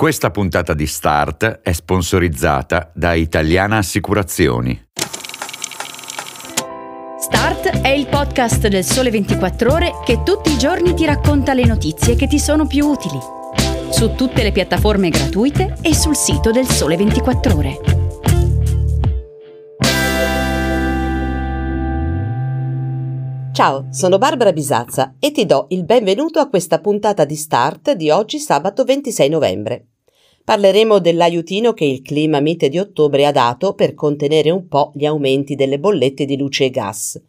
Questa puntata di Start è sponsorizzata da Italiana Assicurazioni. Start è il podcast del Sole 24 Ore che tutti i giorni ti racconta le notizie che ti sono più utili. Su tutte le piattaforme gratuite e sul sito del Sole 24 Ore. Ciao, sono Barbara Bisazza e ti do il benvenuto a questa puntata di Start di oggi sabato 26 novembre. Parleremo dell'aiutino che il clima mite di ottobre ha dato per contenere un po' gli aumenti delle bollette di luce e gas.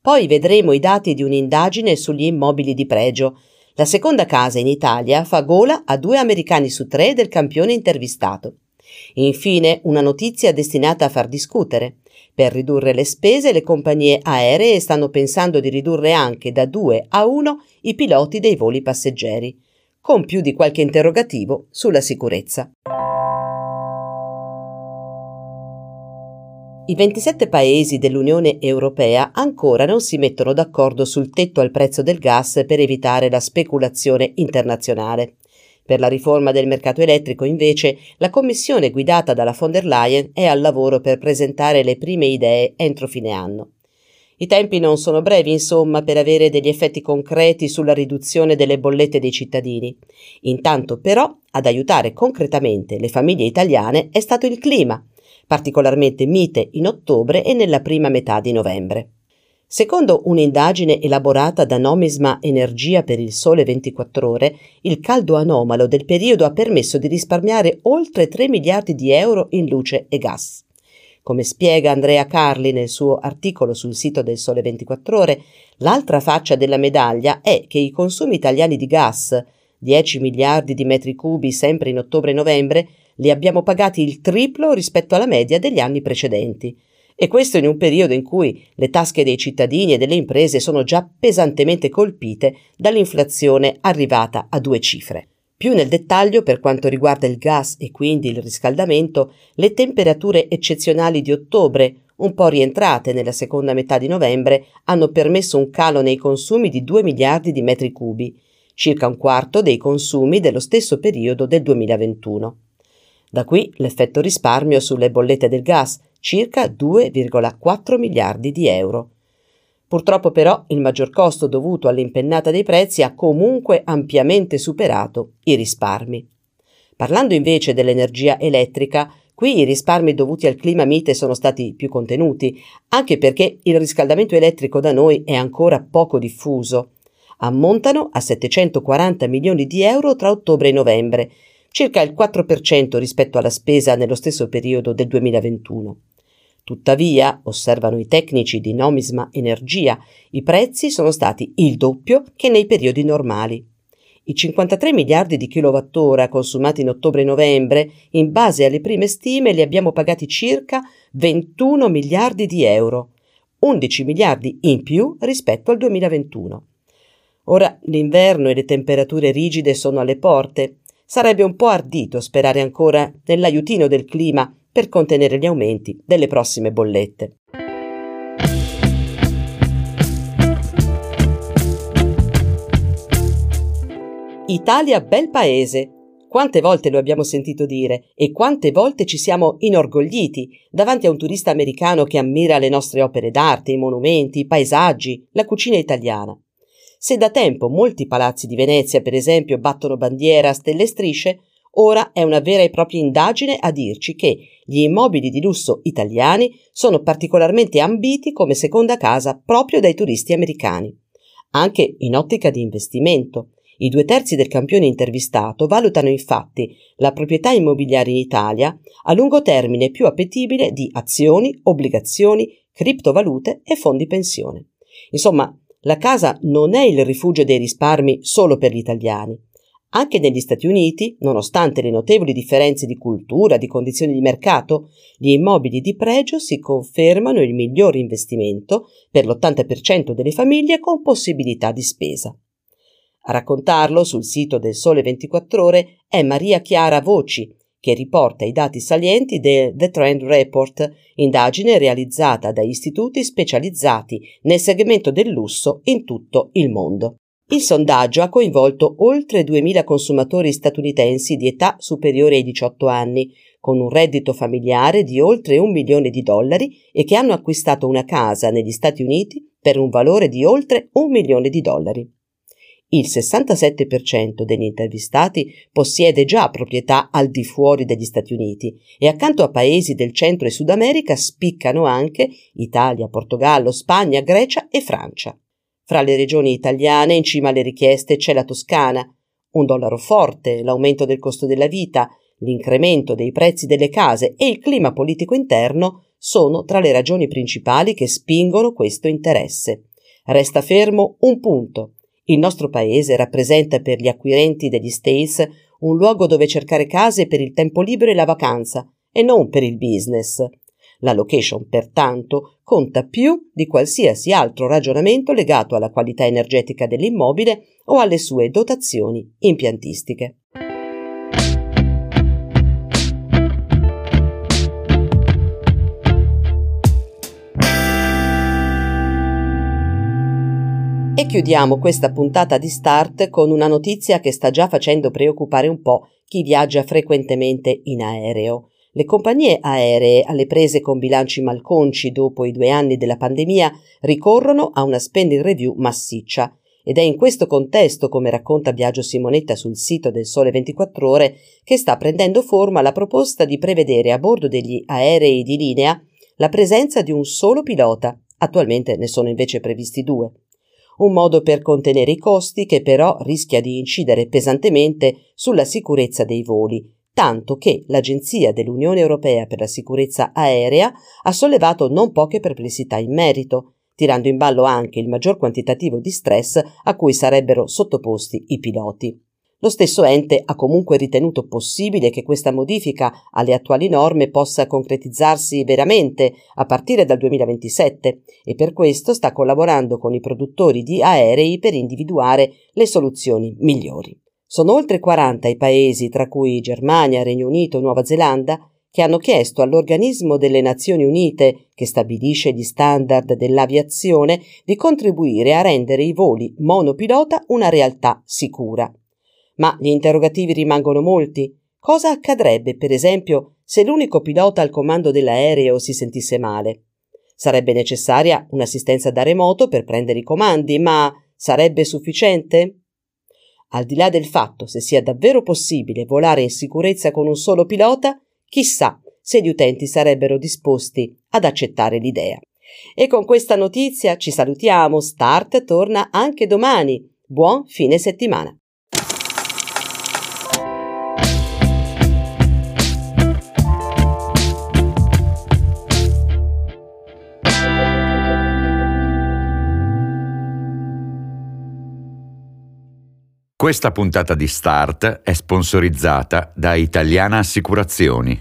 Poi vedremo i dati di un'indagine sugli immobili di pregio. La seconda casa in Italia fa gola a due americani su tre del campione intervistato. Infine, una notizia destinata a far discutere. Per ridurre le spese, le compagnie aeree stanno pensando di ridurre anche da 2 a 1 i piloti dei voli passeggeri, con più di qualche interrogativo sulla sicurezza. I 27 paesi dell'Unione Europea ancora non si mettono d'accordo sul tetto al prezzo del gas per evitare la speculazione internazionale. Per la riforma del mercato elettrico, invece, la commissione guidata dalla von der Leyen è al lavoro per presentare le prime idee entro fine anno. I tempi non sono brevi, insomma, per avere degli effetti concreti sulla riduzione delle bollette dei cittadini. Intanto, però, ad aiutare concretamente le famiglie italiane è stato il clima, particolarmente mite in ottobre e nella prima metà di novembre. Secondo un'indagine elaborata da Nomisma Energia per il Sole 24 Ore, il caldo anomalo del periodo ha permesso di risparmiare oltre 3 miliardi di euro in luce e gas. Come spiega Andrea Carli nel suo articolo sul sito del Sole 24 Ore, l'altra faccia della medaglia è che i consumi italiani di gas, 10 miliardi di metri cubi sempre in ottobre e novembre, li abbiamo pagati il triplo rispetto alla media degli anni precedenti e questo in un periodo in cui le tasche dei cittadini e delle imprese sono già pesantemente colpite dall'inflazione arrivata a due cifre. Più nel dettaglio, per quanto riguarda il gas e quindi il riscaldamento, le temperature eccezionali di ottobre, un po' rientrate nella seconda metà di novembre, hanno permesso un calo nei consumi di 2 miliardi di metri cubi, circa un quarto dei consumi dello stesso periodo del 2021. Da qui l'effetto risparmio sulle bollette del gas, circa 2,4 miliardi di euro. Purtroppo però il maggior costo dovuto all'impennata dei prezzi ha comunque ampiamente superato i risparmi. Parlando invece dell'energia elettrica, qui i risparmi dovuti al clima mite sono stati più contenuti, anche perché il riscaldamento elettrico da noi è ancora poco diffuso. Ammontano a 740 milioni di euro tra ottobre e novembre, circa il 4% rispetto alla spesa nello stesso periodo del 2021. Tuttavia, osservano i tecnici di Nomisma Energia, i prezzi sono stati il doppio che nei periodi normali. I 53 miliardi di kilowattora consumati in ottobre e novembre, in base alle prime stime, li abbiamo pagati circa 21 miliardi di euro, 11 miliardi in più rispetto al 2021. Ora l'inverno e le temperature rigide sono alle porte. Sarebbe un po' ardito sperare ancora nell'aiutino del clima per contenere gli aumenti delle prossime bollette. Italia bel paese. Quante volte lo abbiamo sentito dire e quante volte ci siamo inorgogliti davanti a un turista americano che ammira le nostre opere d'arte, i monumenti, i paesaggi, la cucina italiana. Se da tempo molti palazzi di Venezia, per esempio, battono bandiera stelle e strisce, Ora è una vera e propria indagine a dirci che gli immobili di lusso italiani sono particolarmente ambiti come seconda casa proprio dai turisti americani. Anche in ottica di investimento. I due terzi del campione intervistato valutano infatti la proprietà immobiliare in Italia a lungo termine più appetibile di azioni, obbligazioni, criptovalute e fondi pensione. Insomma, la casa non è il rifugio dei risparmi solo per gli italiani, anche negli Stati Uniti, nonostante le notevoli differenze di cultura, di condizioni di mercato, gli immobili di pregio si confermano il miglior investimento per l'80% delle famiglie con possibilità di spesa. A raccontarlo sul sito del Sole 24 Ore è Maria Chiara Voci, che riporta i dati salienti del The Trend Report, indagine realizzata da istituti specializzati nel segmento del lusso in tutto il mondo. Il sondaggio ha coinvolto oltre 2.000 consumatori statunitensi di età superiore ai 18 anni, con un reddito familiare di oltre un milione di dollari e che hanno acquistato una casa negli Stati Uniti per un valore di oltre un milione di dollari. Il 67% degli intervistati possiede già proprietà al di fuori degli Stati Uniti e accanto a paesi del Centro e Sud America spiccano anche Italia, Portogallo, Spagna, Grecia e Francia. Fra le regioni italiane in cima alle richieste c'è la Toscana. Un dollaro forte, l'aumento del costo della vita, l'incremento dei prezzi delle case e il clima politico interno sono tra le ragioni principali che spingono questo interesse. Resta fermo un punto. Il nostro paese rappresenta per gli acquirenti degli States un luogo dove cercare case per il tempo libero e la vacanza, e non per il business. La location, pertanto, conta più di qualsiasi altro ragionamento legato alla qualità energetica dell'immobile o alle sue dotazioni impiantistiche. E chiudiamo questa puntata di Start con una notizia che sta già facendo preoccupare un po' chi viaggia frequentemente in aereo. Le compagnie aeree, alle prese con bilanci malconci dopo i due anni della pandemia, ricorrono a una spending review massiccia. Ed è in questo contesto, come racconta Biagio Simonetta sul sito del Sole 24 Ore, che sta prendendo forma la proposta di prevedere a bordo degli aerei di linea la presenza di un solo pilota. Attualmente ne sono invece previsti due. Un modo per contenere i costi che però rischia di incidere pesantemente sulla sicurezza dei voli, tanto che l'Agenzia dell'Unione Europea per la sicurezza aerea ha sollevato non poche perplessità in merito, tirando in ballo anche il maggior quantitativo di stress a cui sarebbero sottoposti i piloti. Lo stesso ente ha comunque ritenuto possibile che questa modifica alle attuali norme possa concretizzarsi veramente a partire dal 2027 e per questo sta collaborando con i produttori di aerei per individuare le soluzioni migliori. Sono oltre 40 i paesi, tra cui Germania, Regno Unito e Nuova Zelanda, che hanno chiesto all'organismo delle Nazioni Unite, che stabilisce gli standard dell'aviazione, di contribuire a rendere i voli monopilota una realtà sicura. Ma gli interrogativi rimangono molti. Cosa accadrebbe, per esempio, se l'unico pilota al comando dell'aereo si sentisse male? Sarebbe necessaria un'assistenza da remoto per prendere i comandi, ma sarebbe sufficiente? Al di là del fatto se sia davvero possibile volare in sicurezza con un solo pilota, chissà se gli utenti sarebbero disposti ad accettare l'idea. E con questa notizia ci salutiamo, Start torna anche domani. Buon fine settimana. Questa puntata di Start è sponsorizzata da Italiana Assicurazioni.